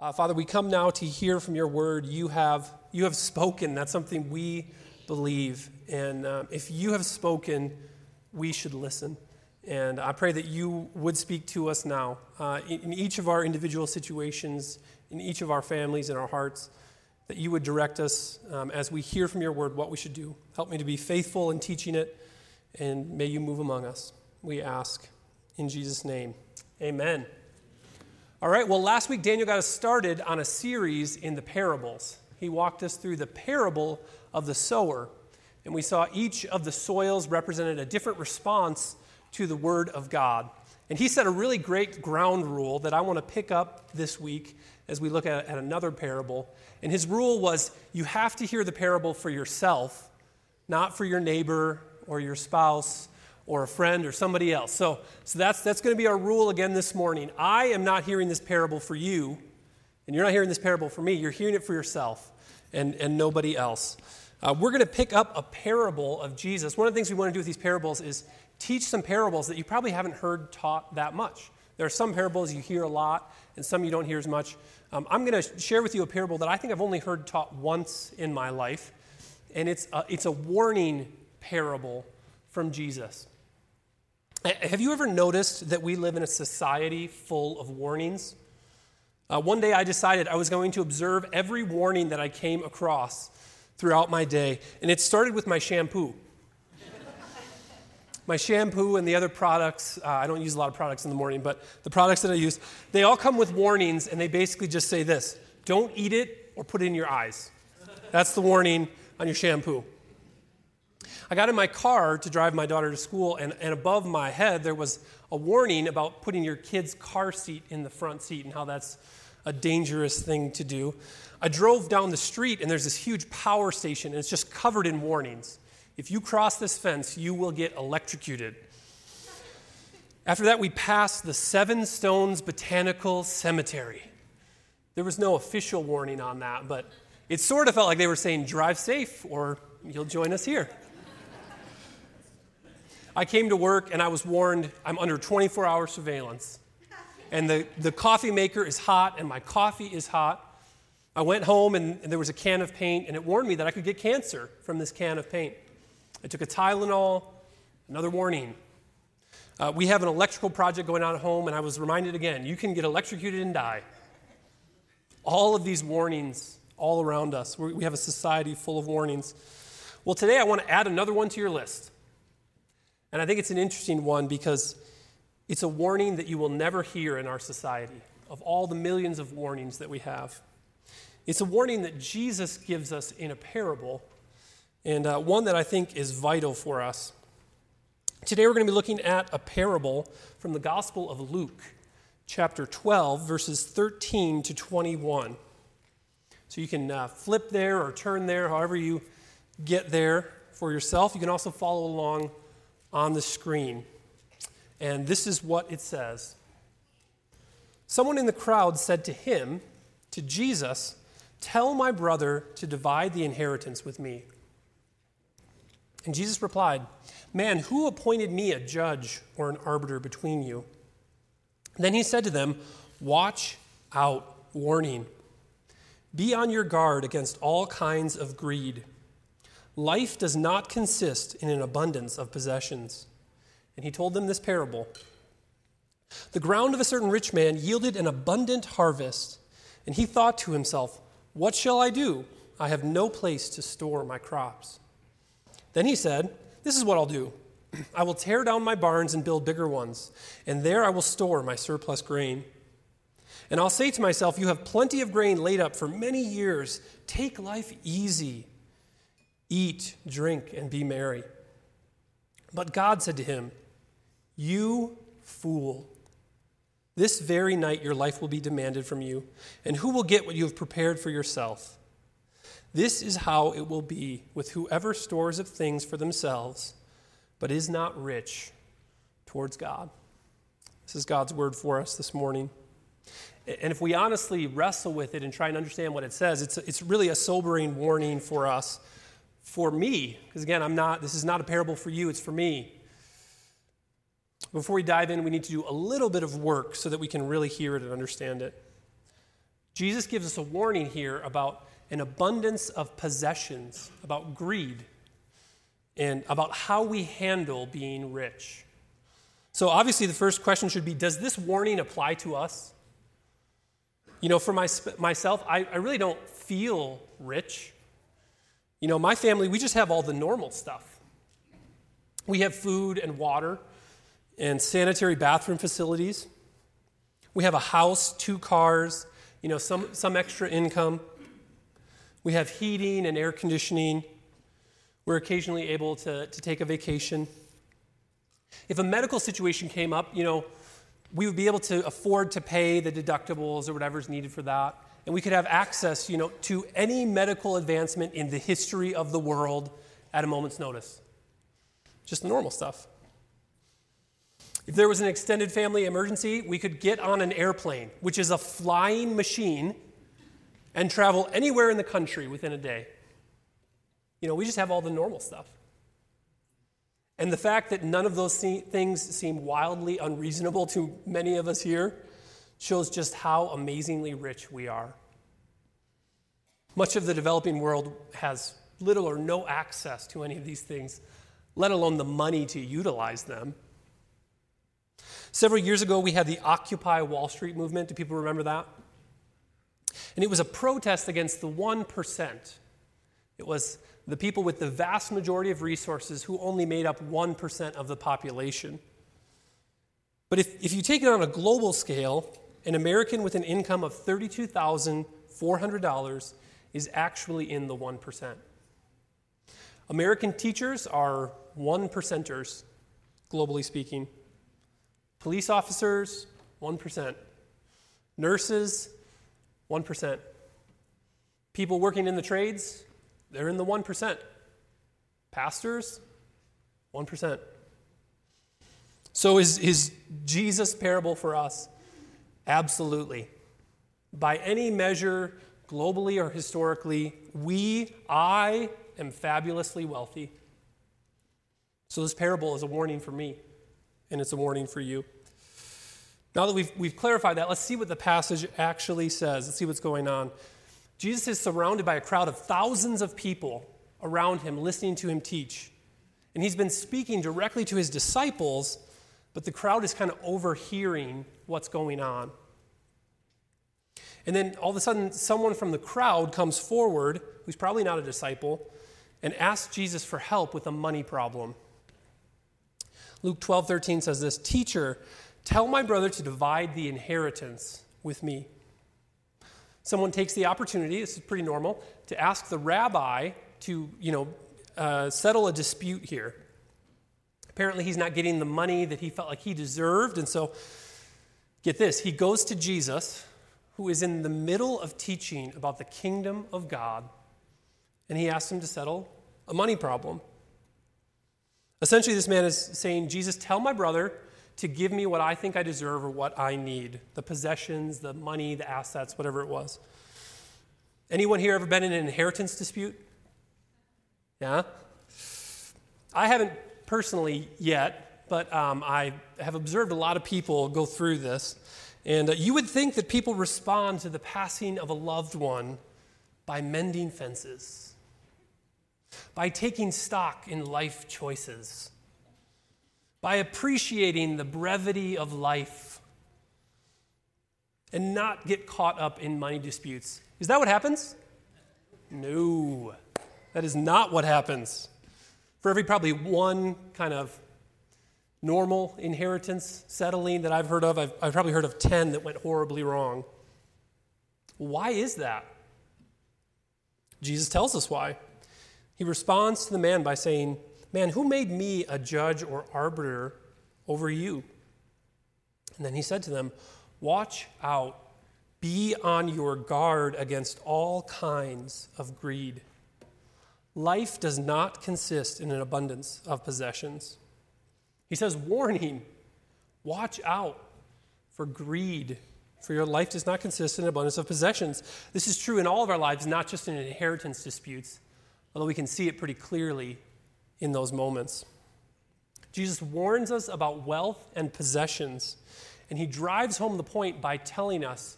Uh, Father, we come now to hear from your word. You have, you have spoken. That's something we believe. And uh, if you have spoken, we should listen. And I pray that you would speak to us now uh, in, in each of our individual situations, in each of our families, in our hearts, that you would direct us um, as we hear from your word what we should do. Help me to be faithful in teaching it, and may you move among us. We ask in Jesus' name. Amen. All right, well, last week Daniel got us started on a series in the parables. He walked us through the parable of the sower, and we saw each of the soils represented a different response to the word of God. And he set a really great ground rule that I want to pick up this week as we look at, at another parable. And his rule was you have to hear the parable for yourself, not for your neighbor or your spouse or a friend or somebody else. So, so that's, that's going to be our rule again this morning. I am not hearing this parable for you, and you're not hearing this parable for me. You're hearing it for yourself and, and nobody else. Uh, we're going to pick up a parable of Jesus. One of the things we want to do with these parables is teach some parables that you probably haven't heard taught that much. There are some parables you hear a lot, and some you don't hear as much. Um, I'm going to share with you a parable that I think I've only heard taught once in my life, and it's a, it's a warning parable from Jesus. Have you ever noticed that we live in a society full of warnings? Uh, one day I decided I was going to observe every warning that I came across throughout my day, and it started with my shampoo. my shampoo and the other products, uh, I don't use a lot of products in the morning, but the products that I use, they all come with warnings, and they basically just say this don't eat it or put it in your eyes. That's the warning on your shampoo. I got in my car to drive my daughter to school, and, and above my head, there was a warning about putting your kid's car seat in the front seat and how that's a dangerous thing to do. I drove down the street, and there's this huge power station, and it's just covered in warnings. If you cross this fence, you will get electrocuted. After that, we passed the Seven Stones Botanical Cemetery. There was no official warning on that, but it sort of felt like they were saying, drive safe or you'll join us here. I came to work and I was warned I'm under 24 hour surveillance. And the, the coffee maker is hot and my coffee is hot. I went home and, and there was a can of paint and it warned me that I could get cancer from this can of paint. I took a Tylenol, another warning. Uh, we have an electrical project going on at home and I was reminded again you can get electrocuted and die. All of these warnings all around us. We have a society full of warnings. Well, today I want to add another one to your list. And I think it's an interesting one because it's a warning that you will never hear in our society of all the millions of warnings that we have. It's a warning that Jesus gives us in a parable, and uh, one that I think is vital for us. Today we're going to be looking at a parable from the Gospel of Luke, chapter 12, verses 13 to 21. So you can uh, flip there or turn there, however you get there for yourself. You can also follow along on the screen. And this is what it says Someone in the crowd said to him, to Jesus, Tell my brother to divide the inheritance with me. And Jesus replied, Man, who appointed me a judge or an arbiter between you? Then he said to them, Watch out, warning. Be on your guard against all kinds of greed. Life does not consist in an abundance of possessions. And he told them this parable The ground of a certain rich man yielded an abundant harvest, and he thought to himself, What shall I do? I have no place to store my crops. Then he said, This is what I'll do. I will tear down my barns and build bigger ones, and there I will store my surplus grain. And I'll say to myself, You have plenty of grain laid up for many years. Take life easy Eat, drink, and be merry. But God said to him, You fool. This very night your life will be demanded from you, and who will get what you have prepared for yourself? This is how it will be with whoever stores up things for themselves, but is not rich towards God. This is God's word for us this morning. And if we honestly wrestle with it and try and understand what it says, it's, it's really a sobering warning for us for me, because again, I'm not, this is not a parable for you, it's for me. Before we dive in, we need to do a little bit of work so that we can really hear it and understand it. Jesus gives us a warning here about an abundance of possessions, about greed, and about how we handle being rich. So, obviously, the first question should be Does this warning apply to us? You know, for my, myself, I, I really don't feel rich. You know, my family, we just have all the normal stuff. We have food and water and sanitary bathroom facilities. We have a house, two cars, you know, some, some extra income. We have heating and air conditioning. We're occasionally able to, to take a vacation. If a medical situation came up, you know, we would be able to afford to pay the deductibles or whatever's needed for that. And we could have access, you know, to any medical advancement in the history of the world at a moment's notice. Just normal stuff. If there was an extended family emergency, we could get on an airplane, which is a flying machine, and travel anywhere in the country within a day. You know, we just have all the normal stuff. And the fact that none of those things seem wildly unreasonable to many of us here shows just how amazingly rich we are. Much of the developing world has little or no access to any of these things, let alone the money to utilize them. Several years ago, we had the Occupy Wall Street movement. Do people remember that? And it was a protest against the 1%. It was the people with the vast majority of resources who only made up 1% of the population. But if, if you take it on a global scale, an American with an income of $32,400 is actually in the 1%. American teachers are one percenters, globally speaking. Police officers, 1%. Nurses, 1%. People working in the trades, they're in the 1%. Pastors, 1%. So is, is Jesus' parable for us? Absolutely. By any measure, globally or historically, we, I, am fabulously wealthy. So this parable is a warning for me, and it's a warning for you. Now that we've, we've clarified that, let's see what the passage actually says. Let's see what's going on. Jesus is surrounded by a crowd of thousands of people around him, listening to him teach. And he's been speaking directly to his disciples, but the crowd is kind of overhearing what's going on. And then all of a sudden, someone from the crowd comes forward, who's probably not a disciple, and asks Jesus for help with a money problem. Luke 12, 13 says this Teacher, tell my brother to divide the inheritance with me someone takes the opportunity, this is pretty normal, to ask the rabbi to, you know, uh, settle a dispute here. Apparently, he's not getting the money that he felt like he deserved, and so, get this, he goes to Jesus, who is in the middle of teaching about the kingdom of God, and he asks him to settle a money problem. Essentially, this man is saying, Jesus, tell my brother to give me what I think I deserve or what I need the possessions, the money, the assets, whatever it was. Anyone here ever been in an inheritance dispute? Yeah? I haven't personally yet, but um, I have observed a lot of people go through this. And uh, you would think that people respond to the passing of a loved one by mending fences, by taking stock in life choices by appreciating the brevity of life and not get caught up in money disputes. Is that what happens? No, that is not what happens. For every probably one kind of normal inheritance settling that I've heard of, I've, I've probably heard of 10 that went horribly wrong. Why is that? Jesus tells us why. He responds to the man by saying, Man, who made me a judge or arbiter over you? And then he said to them, Watch out, be on your guard against all kinds of greed. Life does not consist in an abundance of possessions. He says, Warning, watch out for greed, for your life does not consist in an abundance of possessions. This is true in all of our lives, not just in inheritance disputes, although we can see it pretty clearly in those moments. Jesus warns us about wealth and possessions, and he drives home the point by telling us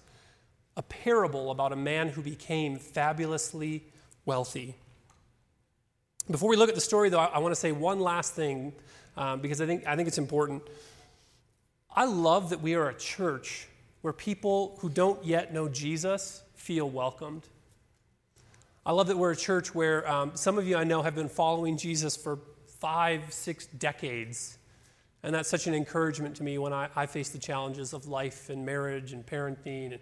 a parable about a man who became fabulously wealthy. Before we look at the story, though, I, want to say one last thing um, because I think, I think it's important. I love that we are a church where people who don't yet know Jesus feel welcomed. I love that we're a church where um, some of you I know have been following Jesus for five, six decades. And that's such an encouragement to me when I, I face the challenges of life and marriage and parenting. And,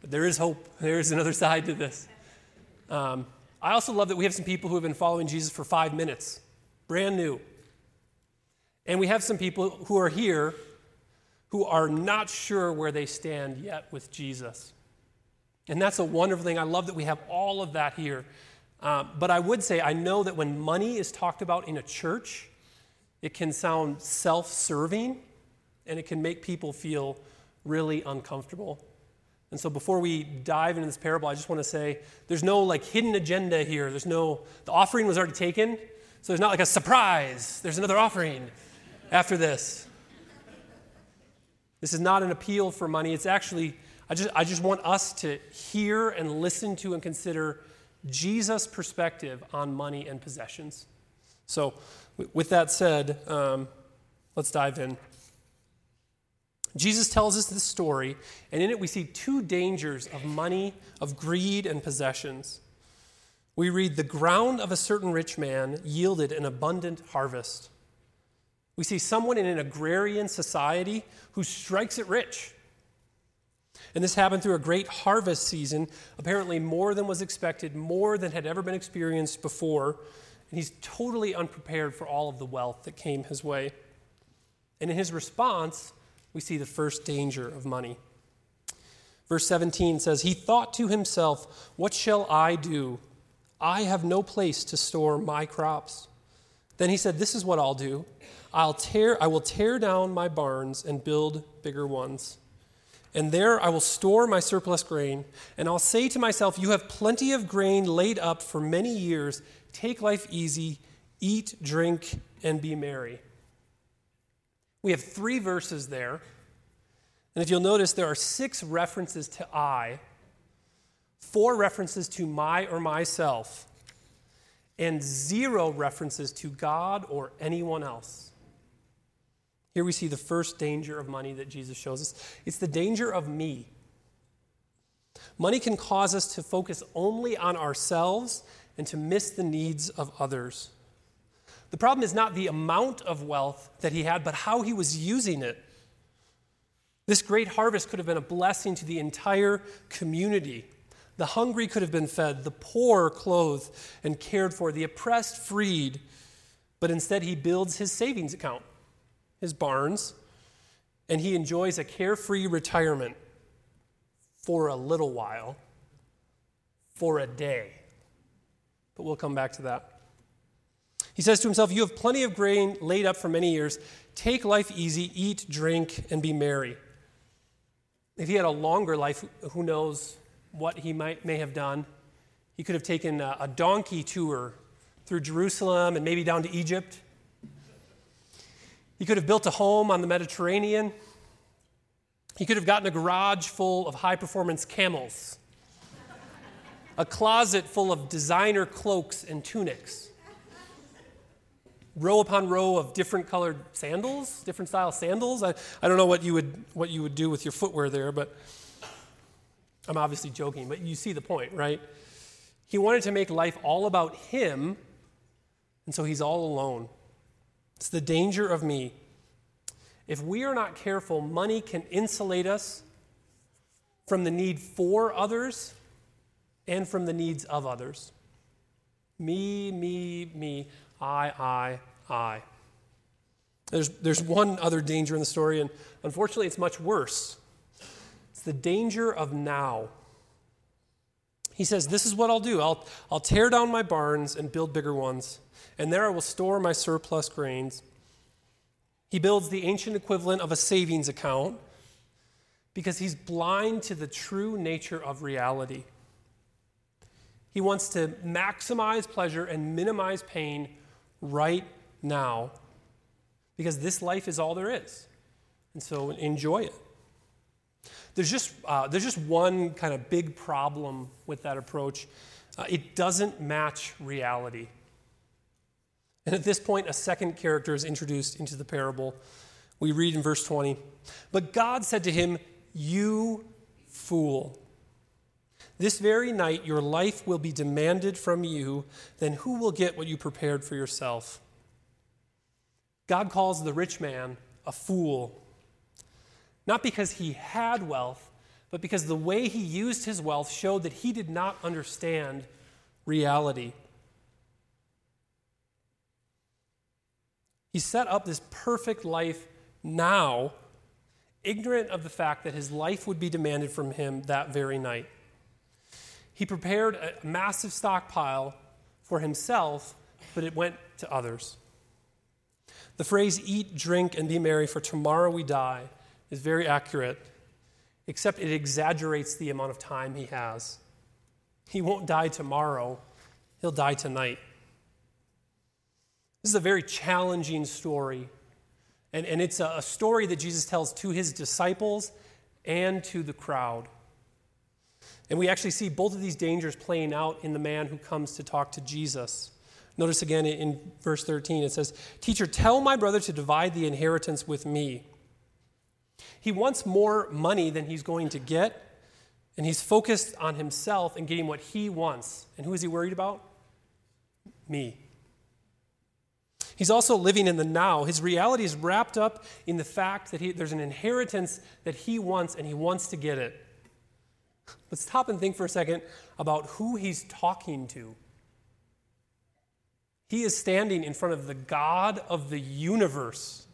but there is hope, there is another side to this. Um, I also love that we have some people who have been following Jesus for five minutes, brand new. And we have some people who are here who are not sure where they stand yet with Jesus. And that's a wonderful thing. I love that we have all of that here. Uh, but I would say, I know that when money is talked about in a church, it can sound self serving and it can make people feel really uncomfortable. And so before we dive into this parable, I just want to say there's no like hidden agenda here. There's no, the offering was already taken. So there's not like a surprise. There's another offering after this. This is not an appeal for money. It's actually I just, I just want us to hear and listen to and consider Jesus' perspective on money and possessions. So, with that said, um, let's dive in. Jesus tells us this story, and in it we see two dangers of money, of greed, and possessions. We read, The ground of a certain rich man yielded an abundant harvest. We see someone in an agrarian society who strikes it rich. And this happened through a great harvest season, apparently more than was expected, more than had ever been experienced before. And he's totally unprepared for all of the wealth that came his way. And in his response, we see the first danger of money. Verse 17 says, He thought to himself, What shall I do? I have no place to store my crops. Then he said, This is what I'll do. I'll tear, I will tear down my barns and build bigger ones and there I will store my surplus grain. And I'll say to myself, You have plenty of grain laid up for many years. Take life easy, eat, drink, and be merry. We have three verses there. And if you'll notice, there are six references to I, four references to my or myself, and zero references to God or anyone else. Here we see the first danger of money that Jesus shows us it's the danger of me. Money can cause us to focus only on ourselves and to miss the needs of others. The problem is not the amount of wealth that he had, but how he was using it. This great harvest could have been a blessing to the entire community. The hungry could have been fed, the poor clothed and cared for, the oppressed freed, but instead he builds his savings account his barns, and he enjoys a carefree retirement for a little while, for a day. But we'll come back to that. He says to himself, You have plenty of grain laid up for many years. Take life easy, eat, drink, and be merry. If he had a longer life, who knows what he might, may have done? He could have taken a, a donkey tour through Jerusalem and maybe down to Egypt. He could have built a home on the Mediterranean. He could have gotten a garage full of high performance camels, a closet full of designer cloaks and tunics, row upon row of different colored sandals, different style sandals. I, I don't know what you, would, what you would do with your footwear there, but I'm obviously joking, but you see the point, right? He wanted to make life all about him, and so he's all alone. It's the danger of me. If we are not careful, money can insulate us from the need for others and from the needs of others. Me, me, me, I, I, I. There's, there's one other danger in the story, and unfortunately, it's much worse. It's the danger of now. He says, This is what I'll do I'll, I'll tear down my barns and build bigger ones and there I will store my surplus grains. He builds the ancient equivalent of a savings account because he's blind to the true nature of reality. He wants to maximize pleasure and minimize pain right now because this life is all there is. And so enjoy it. There's just, uh, there's just one kind of big problem with that approach uh, it doesn't match reality. And at this point, a second character is introduced into the parable. We read in verse 20 But God said to him, You fool. This very night your life will be demanded from you, then who will get what you prepared for yourself? God calls the rich man a fool, not because he had wealth, but because the way he used his wealth showed that he did not understand reality. He set up this perfect life now, ignorant of the fact that his life would be demanded from him that very night. He prepared a massive stockpile for himself, but it went to others. The phrase eat, drink, and be merry, for tomorrow we die, is very accurate, except it exaggerates the amount of time he has. He won't die tomorrow, he'll die tonight. This is a very challenging story, and, and it's a, a story that Jesus tells to his disciples and to the crowd. And we actually see both of these dangers playing out in the man who comes to talk to Jesus. Notice again in verse 13, it says, Teacher, tell my brother to divide the inheritance with me. He wants more money than he's going to get, and he's focused on himself and getting what he wants. And who is he worried about? Me. He's also living in the now. His reality is wrapped up in the fact that he, there's an inheritance that he wants, and he wants to get it. Let's stop and think for a second about who he's talking to. He is standing in front of the God of the universe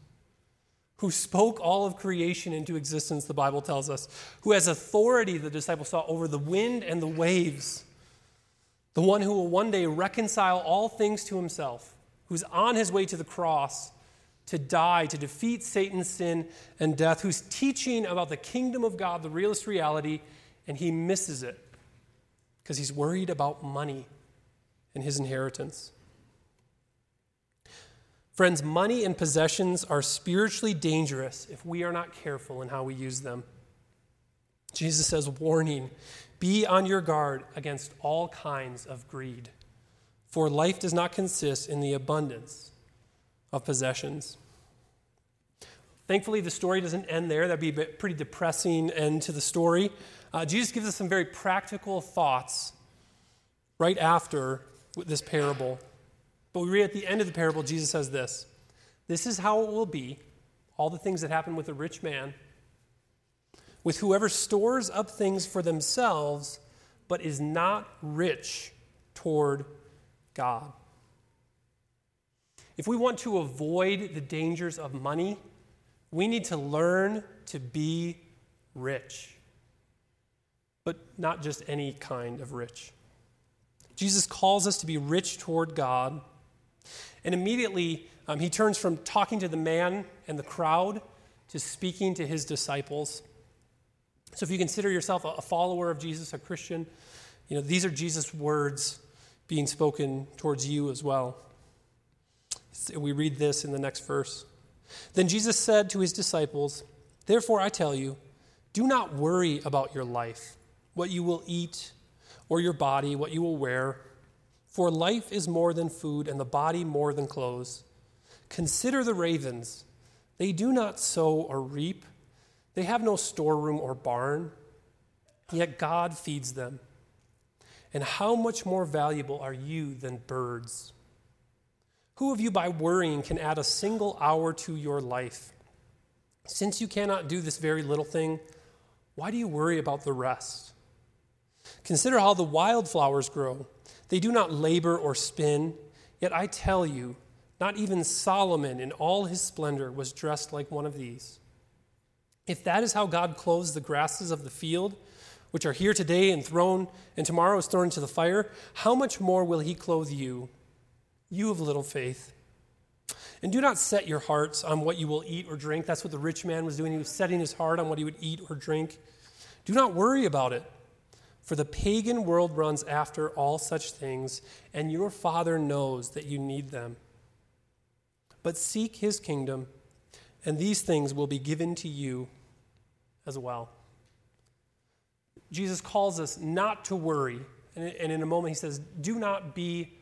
who spoke all of creation into existence, the Bible tells us, who has authority, the disciples saw, over the wind and the waves, the one who will one day reconcile all things to himself, who's on his way to the cross to die, to defeat Satan's sin and death, who's teaching about the kingdom of God, the realist reality, and he misses it because he's worried about money and his inheritance. Friends, money and possessions are spiritually dangerous if we are not careful in how we use them. Jesus says, Warning, be on your guard against all kinds of greed, for life does not consist in the abundance of possessions. Thankfully, the story doesn't end there. That'd be a pretty depressing end to the story. Uh, Jesus gives us some very practical thoughts right after this parable. But we read at the end of the parable, Jesus says this This is how it will be, all the things that happen with a rich man, with whoever stores up things for themselves, but is not rich toward God. If we want to avoid the dangers of money, we need to learn to be rich, but not just any kind of rich. Jesus calls us to be rich toward God, and immediately um, he turns from talking to the man and the crowd to speaking to his disciples. So if you consider yourself a follower of Jesus, a Christian, you know, these are Jesus' words being spoken towards you as well. We read this in the next verse. Then Jesus said to his disciples, Therefore I tell you, do not worry about your life, what you will eat, or your body, what you will wear. For life is more than food, and the body more than clothes. Consider the ravens. They do not sow or reap, they have no storeroom or barn, yet God feeds them. And how much more valuable are you than birds? Who of you, by worrying, can add a single hour to your life? Since you cannot do this very little thing, why do you worry about the rest? Consider how the wildflowers grow. They do not labor or spin, yet I tell you, not even Solomon in all his splendor was dressed like one of these. If that is how God clothes the grasses of the field, which are here today and thrown, and tomorrow is thrown into the fire, how much more will he clothe you? you of little faith. And do not set your hearts on what you will eat or drink. That's what the rich man was doing. He was setting his heart on what he would eat or drink. Do not worry about it, for the pagan world runs after all such things, and your Father knows that you need them. But seek his kingdom, and these things will be given to you as well. Jesus calls us not to worry. And in a moment, he says, Do not be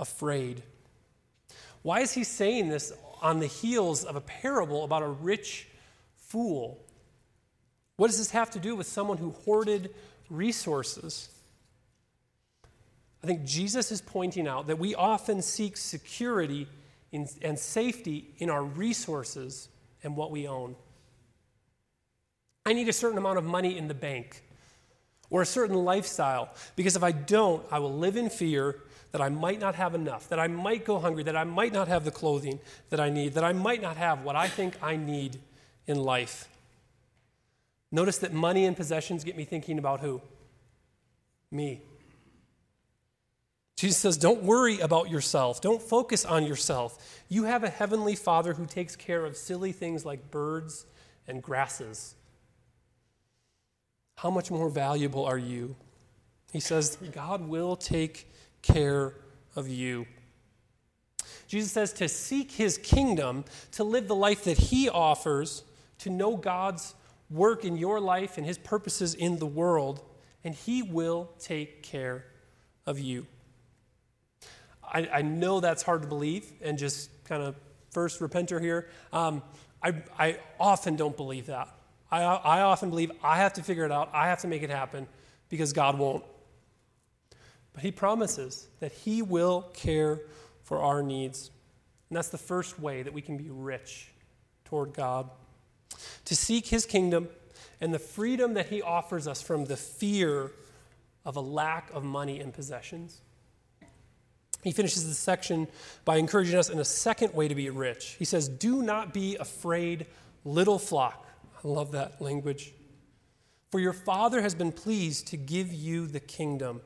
afraid. Why is he saying this on the heels of a parable about a rich fool? What does this have to do with someone who hoarded resources? I think Jesus is pointing out that we often seek security in, and safety in our resources and what we own. I need a certain amount of money in the bank or a certain lifestyle because if I don't, I will live in fear that I might not have enough, that I might go hungry, that I might not have the clothing that I need, that I might not have what I think I need in life. Notice that money and possessions get me thinking about who? Me. Jesus says, Don't worry about yourself. Don't focus on yourself. You have a heavenly Father who takes care of silly things like birds and grasses. How much more valuable are you? He says, God will take care of you. Jesus says to seek his kingdom, to live the life that he offers, to know God's work in your life and his purposes in the world, and he will take care of you. I, I know that's hard to believe, and just kind of first repenter here. Um, I, I often don't believe that. I, I often believe I have to figure it out, I have to make it happen because God won't. But He promises that He will care for our needs. And that's the first way that we can be rich toward God. To seek His kingdom and the freedom that He offers us from the fear of a lack of money and possessions. He finishes this section by encouraging us in a second way to be rich. He says, Do not be afraid, little flock. I love that language. For your Father has been pleased to give you the kingdom.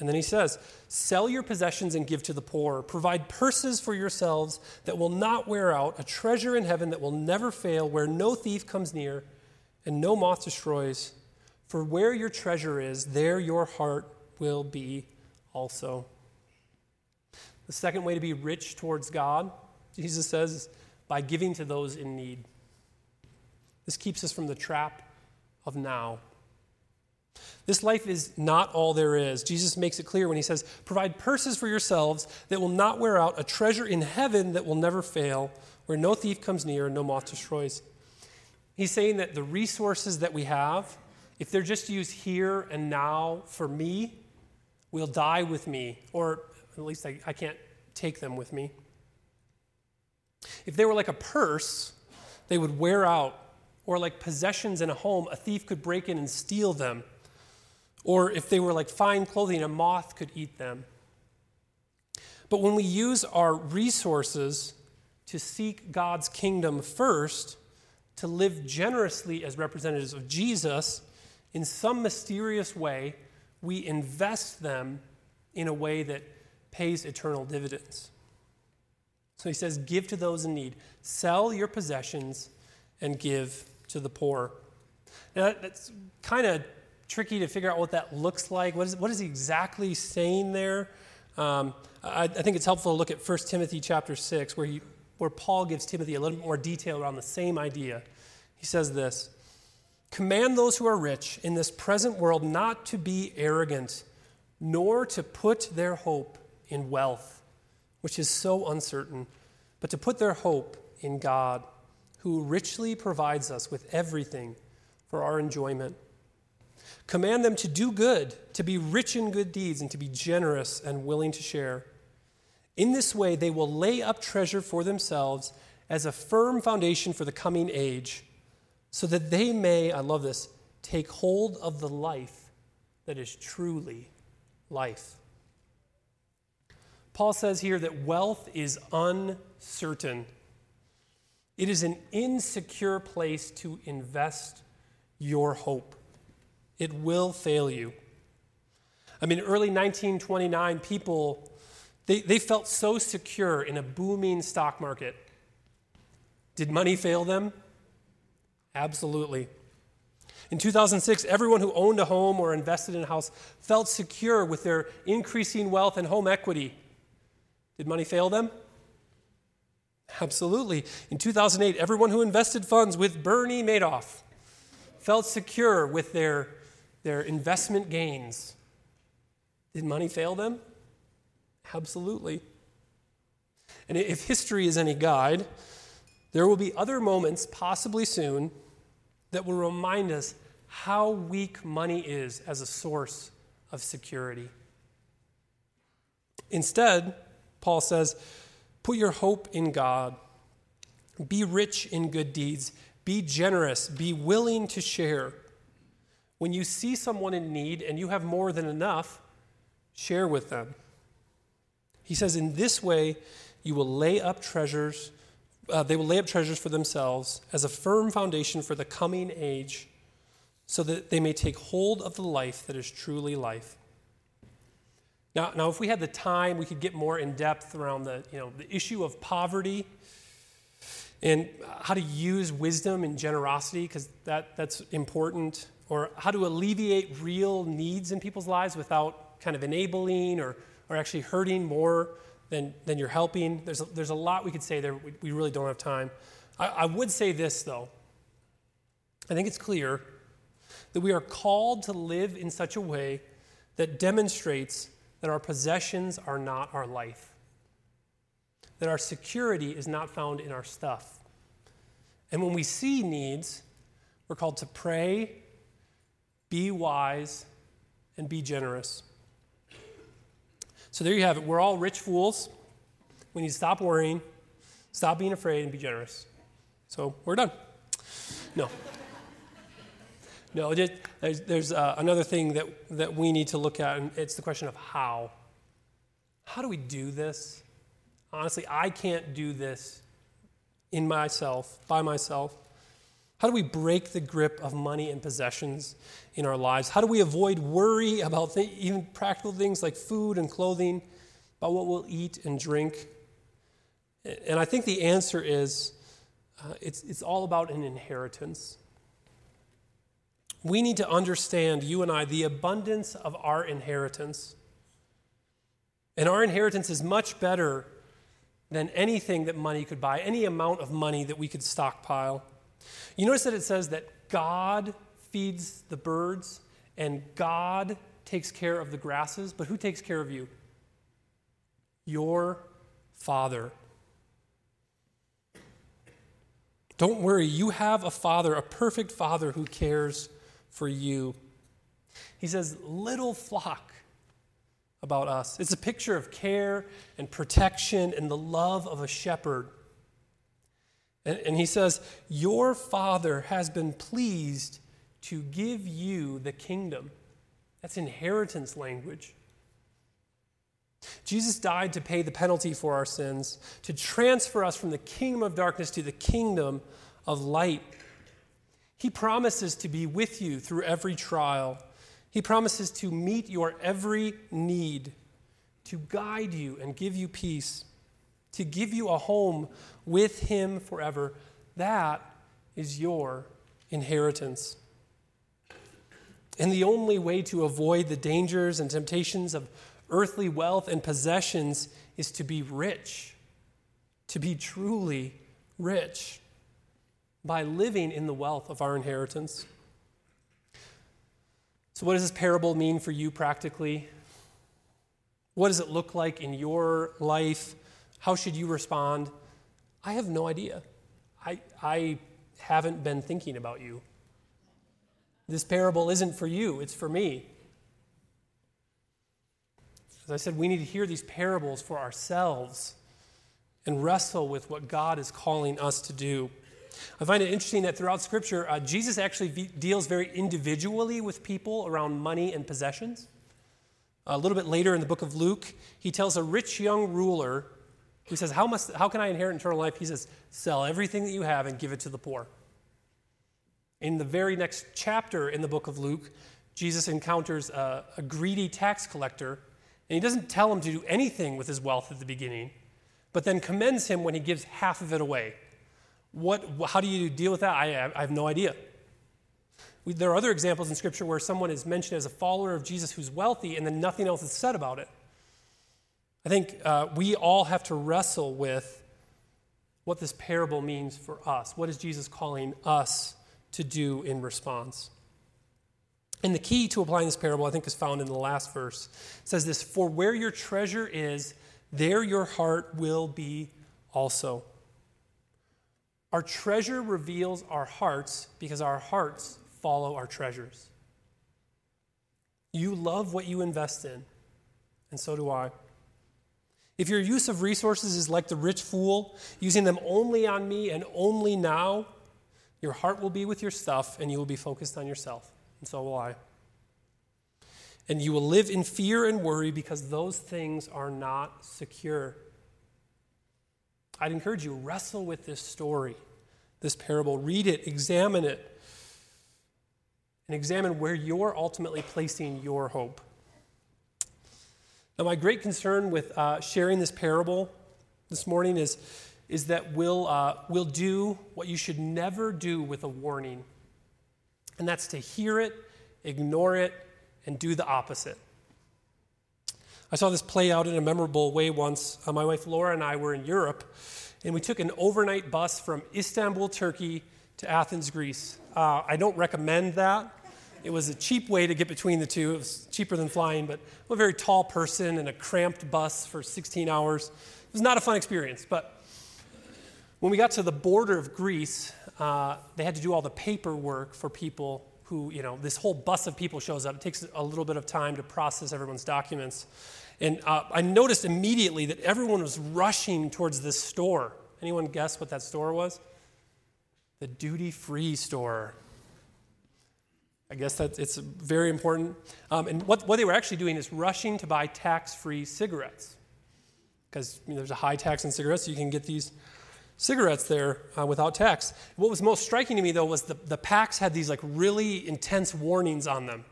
And then he says, Sell your possessions and give to the poor. Provide purses for yourselves that will not wear out, a treasure in heaven that will never fail, where no thief comes near and no moth destroys. For where your treasure is, there your heart will be also. The second way to be rich towards God, Jesus says, by giving to those in need. This keeps us from the trap of now. This life is not all there is. Jesus makes it clear when he says, Provide purses for yourselves that will not wear out, a treasure in heaven that will never fail, where no thief comes near and no moth destroys. He's saying that the resources that we have, if they're just used here and now for me, will die with me, or at least I, I can't take them with me. If they were like a purse, they would wear out, or like possessions in a home, a thief could break in and steal them. Or if they were like fine clothing, a moth could eat them. But when we use our resources to seek God's kingdom first, to live generously as representatives of Jesus, in some mysterious way, we invest them in a way that pays eternal dividends. So he says, Give to those in need, sell your possessions, and give to the poor. Now, that's kind of tricky to figure out what that looks like. What is, what is he exactly saying there? Um, I, I, think it's helpful to look at 1 Timothy chapter 6, where, he, where Paul gives Timothy a little bit more detail around the same idea. He says this Command those who are rich in this present world not to be arrogant, nor to put their hope in wealth, which is so uncertain, but to put their hope in God, who richly provides us with everything for our enjoyment. Command them to do good, to be rich in good deeds, and to be generous and willing to share. In this way, they will lay up treasure for themselves as a firm foundation for the coming age so that they may, I love this, take hold of the life that is truly life. Paul says here that wealth is uncertain. It is an insecure place to invest your hope. It will fail you. I mean, early 1929, people, they, they felt so secure in a booming stock market. Did money fail them? Absolutely. In 2006, everyone who owned a home or invested in a house felt secure with their increasing wealth and home equity. Did money fail them? Absolutely. In 2008, everyone who invested funds with Bernie Madoff felt secure with their, their investment gains. Did money fail them? Absolutely. And if history is any guide, there will be other moments, possibly soon, that will remind us how weak money is as a source of security. Instead, Paul says, put your hope in God. Be rich in good deeds. Be generous. Be willing to share. When you see someone in need and you have more than enough, share with them. He says, In this way, you will lay up treasures, uh, they will lay up treasures for themselves as a firm foundation for the coming age, so that they may take hold of the life that is truly life. Now, now if we had the time, we could get more in depth around the, you know, the issue of poverty and how to use wisdom and generosity, because that, that's important, or how to alleviate real needs in people's lives without kind of enabling or, or actually hurting more than, than you're helping. There's a, there's a lot we could say there. We, we really don't have time. I, I would say this, though. I think it's clear that we are called to live in such a way that demonstrates that our possessions are not our life, that our security is not found in our stuff. And when we see needs, we're called to pray, be wise, and be generous. So there you have it. We're all rich fools. We need to stop worrying, stop being afraid, and be generous. So we're done. No. No, just, there's, there's uh, another thing that, that we need to look at, and it's the question of how. How do we do this? Honestly, I can't do this in myself, by myself. How do we break the grip of money and possessions in our lives? How do we avoid worry about th- even practical things like food and clothing, about what we'll eat and drink? And I think the answer is uh, it's, it's all about an inheritance. We need to understand, you and I, the abundance of our inheritance. And our inheritance is much better than anything that money could buy, any amount of money that we could stockpile. You notice that it says that God feeds the birds and God takes care of the grasses, but who takes care of you? Your Father. Don't worry, you have a Father, a perfect Father who cares for you. He says, Little flock about us. It's a picture of care and protection and the love of a shepherd. And, and he says, Your Father has been pleased to give you the kingdom. That's inheritance language. Jesus died to pay the penalty for our sins, to transfer us from the kingdom of darkness to the kingdom of light. He promises to be with you through every trial. He promises to meet your every need, to guide you and give you peace to give you a home with Him forever. That is your inheritance. And the only way to avoid the dangers and temptations of earthly wealth and possessions is to be rich, to be truly rich by living in the wealth of our inheritance. So, what does this parable mean for you practically? What does it look like in your life? How should you respond? I have no idea. I, I haven't been thinking about you. This parable isn't for you, it's for me. As I said, we need to hear these parables for ourselves and wrestle with what God is calling us to do. I find it interesting that throughout Scripture, uh, Jesus actually v- deals very individually with people around money and possessions. A little bit later in the book of Luke, he tells a rich young ruler he says, how, must, how can I inherit eternal life? He says, Sell everything that you have and give it to the poor. In the very next chapter in the book of Luke, Jesus encounters a, a greedy tax collector, and he doesn't tell him to do anything with his wealth at the beginning, but then commends him when he gives half of it away. What, how do you deal with that? I, I have no idea. We, there are other examples in Scripture where someone is mentioned as a follower of Jesus who's wealthy, and then nothing else is said about it. I think uh, we all have to wrestle with what this parable means for us. What is Jesus calling us to do in response. And the key to applying this parable, I think, is found in the last verse. It says this For where your treasure is, there your heart will be also. Our treasure reveals our hearts because our hearts follow our treasures. You love what you invest in, and so do I. If your use of resources is like the rich fool, using them only on me and only now, your heart will be with your stuff and you will be focused on yourself. And so will I. And you will live in fear and worry because those things are not secure. I'd encourage you, wrestle with this story, this parable. Read it, examine it, and examine where you're ultimately placing your hope. Now, my great concern with uh, sharing this parable this morning is, is that we'll, uh, we'll do what you should never do with a warning, and that's to hear it, ignore it, and do the opposite. I saw this play out in a memorable way once. Uh, my wife Laura and I were in Europe, and we took an overnight bus from Istanbul, Turkey to Athens, Greece. Uh, I don't recommend that. It was a cheap way to get between the two. It was cheaper than flying, but I'm a very tall person in a cramped bus for 16 hours. It was not a fun experience. But when we got to the border of Greece, uh, they had to do all the paperwork for people who, you know, this whole bus of people shows up. It takes a little bit of time to process everyone's documents. And uh, I noticed immediately that everyone was rushing towards this store. Anyone guess what that store was? The duty free store. I guess that it's very important. Um, and what, what they were actually doing is rushing to buy tax free cigarettes. Because you know, there's a high tax on cigarettes, so you can get these cigarettes there uh, without tax. What was most striking to me, though, was the, the packs had these like really intense warnings on them.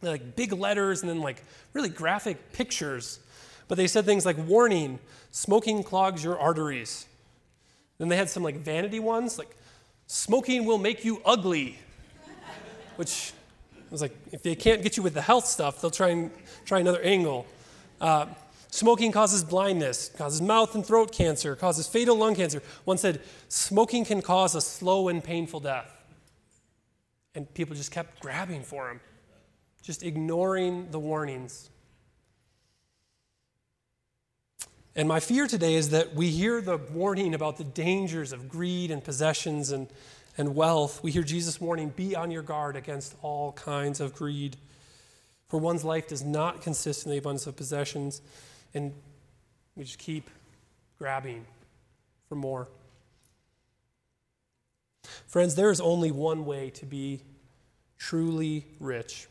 Like big letters and then like really graphic pictures. But they said things like warning, smoking clogs your arteries. Then they had some like vanity ones, like smoking will make you ugly which was like, if they can't get you with the health stuff, they'll try and try another angle. Uh, smoking causes blindness, causes mouth and throat cancer, causes fatal lung cancer. One said, smoking can cause a slow and painful death. And people just kept grabbing for him, just ignoring the warnings. And my fear today is that we hear the warning about the dangers of greed and possessions and and wealth, we hear Jesus warning be on your guard against all kinds of greed. For one's life does not consist in the abundance of possessions, and we just keep grabbing for more. Friends, there is only one way to be truly rich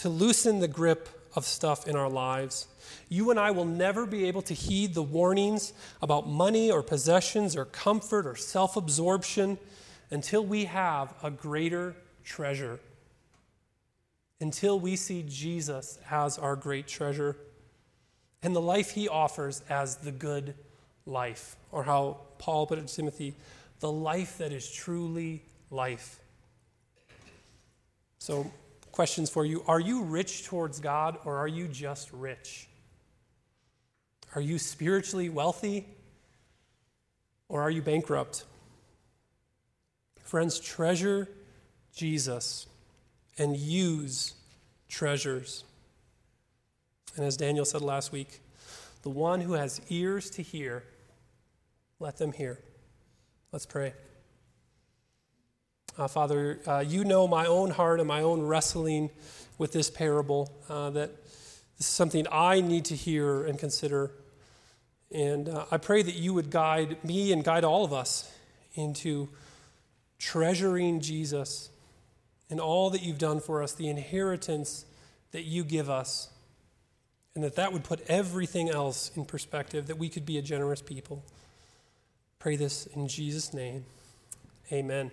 to loosen the grip of stuff in our lives. You and I will never be able to heed the warnings about money or possessions or comfort or self absorption until we have a greater treasure. Until we see Jesus as our great treasure and the life he offers as the good life, or how Paul put it to Timothy, the life that is truly life. So, questions for you. Are you rich towards God or are you just rich? Are you spiritually wealthy or are you bankrupt? Friends, treasure Jesus and use treasures. And as Daniel said last week, the one who has ears to hear, let them hear. Let's pray. Uh, Father, uh, you know my own heart and my own wrestling with this parable, uh, that this is something I need to hear and consider. And uh, I pray that you would guide me and guide all of us into treasuring Jesus and all that you've done for us, the inheritance that you give us, and that that would put everything else in perspective, that we could be a generous people. Pray this in Jesus' name. Amen.